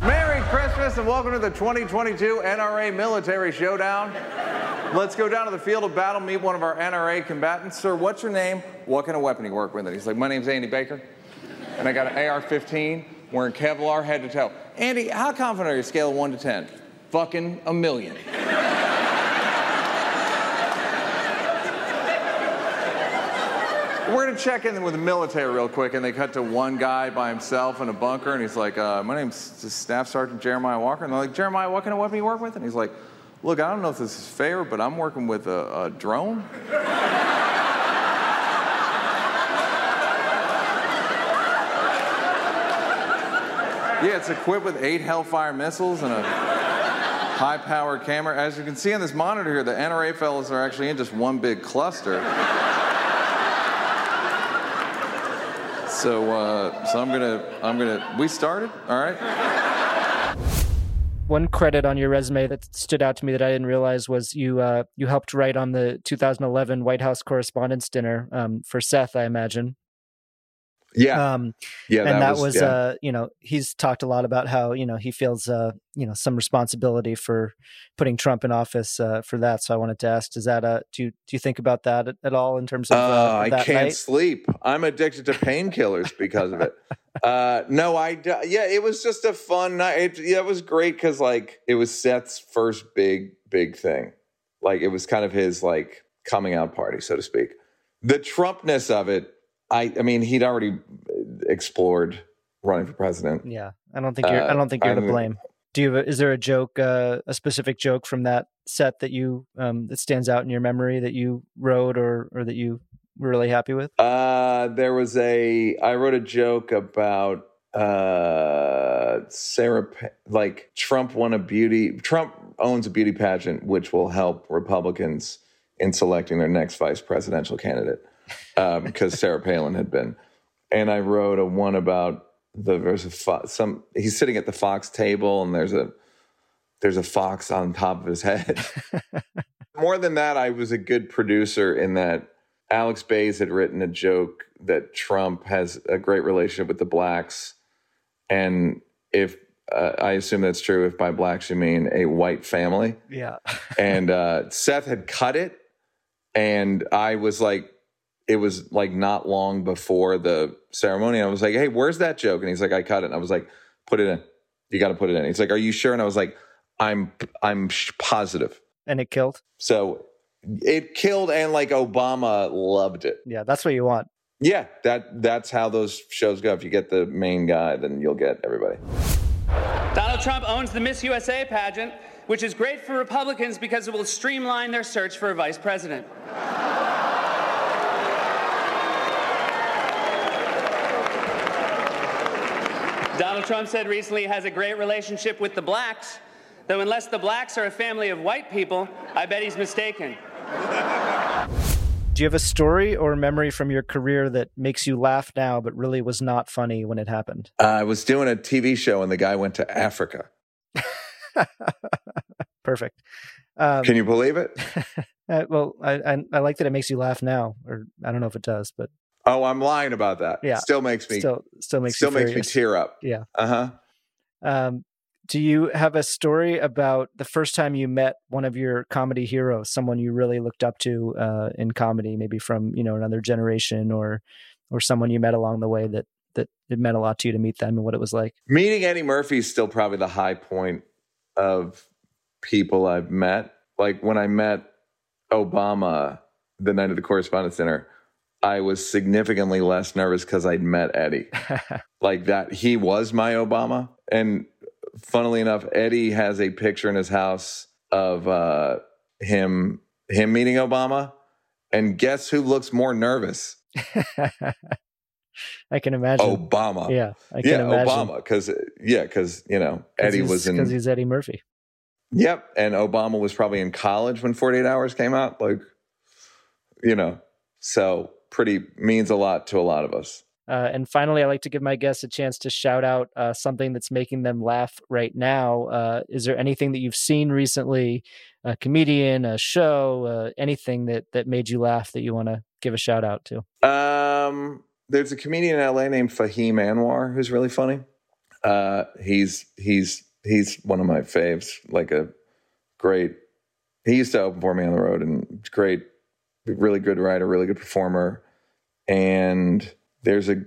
Merry Christmas and welcome to the 2022 NRA Military Showdown. Let's go down to the field of battle, meet one of our NRA combatants. Sir, what's your name? What kind of weapon you work with? And he's like, My name's Andy Baker, and I got an AR 15 wearing Kevlar head to toe. Andy, how confident are you, scale of 1 to 10? Fucking a million. We're gonna check in with the military real quick, and they cut to one guy by himself in a bunker, and he's like, uh, "My name's Staff Sergeant Jeremiah Walker," and they're like, "Jeremiah, what kind of weapon you work with?" And he's like, "Look, I don't know if this is fair, but I'm working with a, a drone." Yeah, it's equipped with eight Hellfire missiles and a high-powered camera. As you can see on this monitor here, the NRA fellas are actually in just one big cluster. So, uh, so I'm gonna, I'm gonna. We started, all right. One credit on your resume that stood out to me that I didn't realize was you uh, you helped write on the 2011 White House Correspondents' Dinner um, for Seth, I imagine. Yeah, Um, yeah, and that, was, yeah. uh, you know, he's talked a lot about how you know he feels uh, you know some responsibility for putting Trump in office uh, for that. So I wanted to ask, does that uh, do you, do you think about that at, at all in terms of, uh, Uh, I can't night? sleep. I'm addicted to painkillers because of it. Uh, no, I yeah, it was just a fun night. It, yeah, it was great because like it was Seth's first big big thing. Like it was kind of his like coming out party, so to speak. The Trumpness of it, I I mean, he'd already explored running for president. Yeah, I don't think you're. I Uh, don't think you're to I'm- blame. Do you? Have a, is there a joke, uh, a specific joke from that set that you um, that stands out in your memory that you wrote or or that you were really happy with? Uh, there was a I wrote a joke about uh, Sarah, like Trump won a beauty. Trump owns a beauty pageant, which will help Republicans in selecting their next vice presidential candidate, because Sarah Palin had been. And I wrote a one about the there's a fo- some he's sitting at the Fox table and there's a there's a fox on top of his head. More than that, I was a good producer in that Alex Baze had written a joke that Trump has a great relationship with the blacks. And if uh, I assume that's true, if by blacks you mean a white family. Yeah. and uh, Seth had cut it. And I was like, it was like not long before the ceremony. I was like, hey, where's that joke? And he's like, I cut it. And I was like, put it in. You got to put it in. He's like, are you sure? And I was like, I'm, I'm sh- positive. And it killed. So it killed, and like Obama loved it. Yeah, that's what you want. Yeah, that that's how those shows go. If you get the main guy, then you'll get everybody. Donald Trump owns the Miss USA pageant, which is great for Republicans because it will streamline their search for a vice president. Donald Trump said recently he has a great relationship with the blacks, though unless the blacks are a family of white people, I bet he's mistaken. Do you have a story or a memory from your career that makes you laugh now, but really was not funny when it happened? Uh, I was doing a TV show, and the guy went to Africa. Perfect. Um, Can you believe it? uh, well, I, I I like that it makes you laugh now, or I don't know if it does, but Oh, I'm lying about that. Yeah. still makes me still still makes still makes me tear up. Yeah. Uh huh. Um, do you have a story about the first time you met one of your comedy heroes, someone you really looked up to uh, in comedy, maybe from you know another generation, or or someone you met along the way that that it meant a lot to you to meet them and what it was like? Meeting Eddie Murphy is still probably the high point of people I've met. Like when I met Obama the night of the Correspondents' Dinner, I was significantly less nervous because I'd met Eddie. like that, he was my Obama. And funnily enough, Eddie has a picture in his house of uh, him him meeting Obama. And guess who looks more nervous? I can imagine. Obama. Yeah, I can yeah, imagine. Obama. Because yeah, because you know Eddie was in. because he's Eddie Murphy. Yep, and Obama was probably in college when Forty Eight Hours came out. Like, you know, so pretty means a lot to a lot of us. Uh, and finally, I like to give my guests a chance to shout out uh, something that's making them laugh right now. Uh, is there anything that you've seen recently, a comedian, a show, uh, anything that that made you laugh that you want to give a shout out to? Um, there's a comedian in LA named Fahim Anwar who's really funny. Uh, he's he's he's one of my faves. Like a great. He used to open for me on the road, and great, really good writer, really good performer. And there's a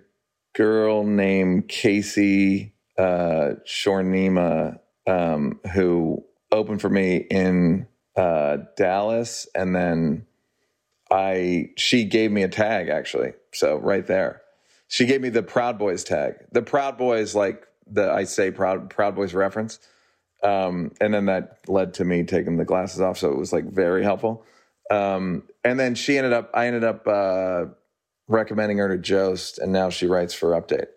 girl named KC uh, Shornima um, who opened for me in uh, Dallas, and then I she gave me a tag actually. So right there, she gave me the Proud Boys tag. The Proud Boys, like the I say Proud Proud Boys reference, um, and then that led to me taking the glasses off. So it was like very helpful. Um, and then she ended up, I ended up uh, recommending her to Jost, and now she writes for Update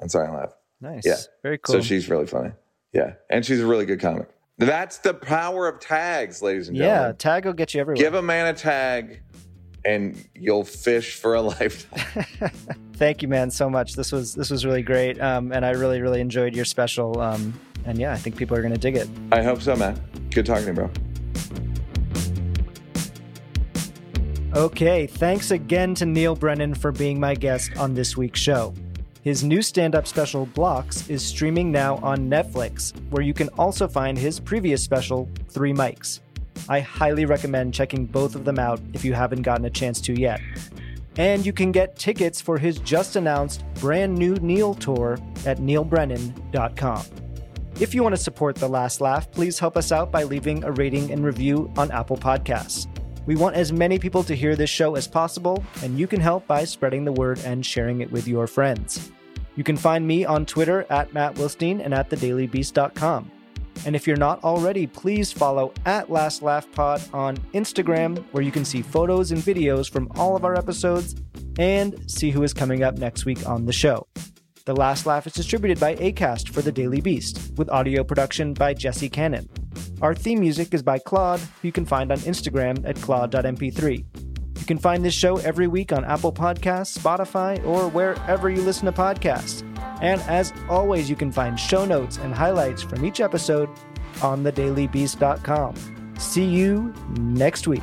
on SNL. Nice. Yeah. Very cool. So she's really funny. Yeah. And she's a really good comic. That's the power of tags, ladies and gentlemen. yeah, tag will get you everywhere. Give a man a tag and you'll fish for a lifetime. Thank you, man, so much. This was this was really great, um, and I really really enjoyed your special. Um, and yeah, I think people are going to dig it. I hope so, man. Good talking to you, bro. Okay, thanks again to Neal Brennan for being my guest on this week's show. His new stand up special, Blocks, is streaming now on Netflix, where you can also find his previous special, Three Mics. I highly recommend checking both of them out if you haven't gotten a chance to yet. And you can get tickets for his just announced brand new Neal tour at nealbrennan.com. If you want to support The Last Laugh, please help us out by leaving a rating and review on Apple Podcasts. We want as many people to hear this show as possible, and you can help by spreading the word and sharing it with your friends. You can find me on Twitter at Matt Wilstein and at thedailybeast.com. And if you're not already, please follow at Last Laugh Pod on Instagram, where you can see photos and videos from all of our episodes and see who is coming up next week on the show. The Last Laugh is distributed by ACAST for The Daily Beast, with audio production by Jesse Cannon. Our theme music is by Claude, who you can find on Instagram at claude.mp3. You can find this show every week on Apple Podcasts, Spotify, or wherever you listen to podcasts. And as always, you can find show notes and highlights from each episode on thedailybeast.com. See you next week.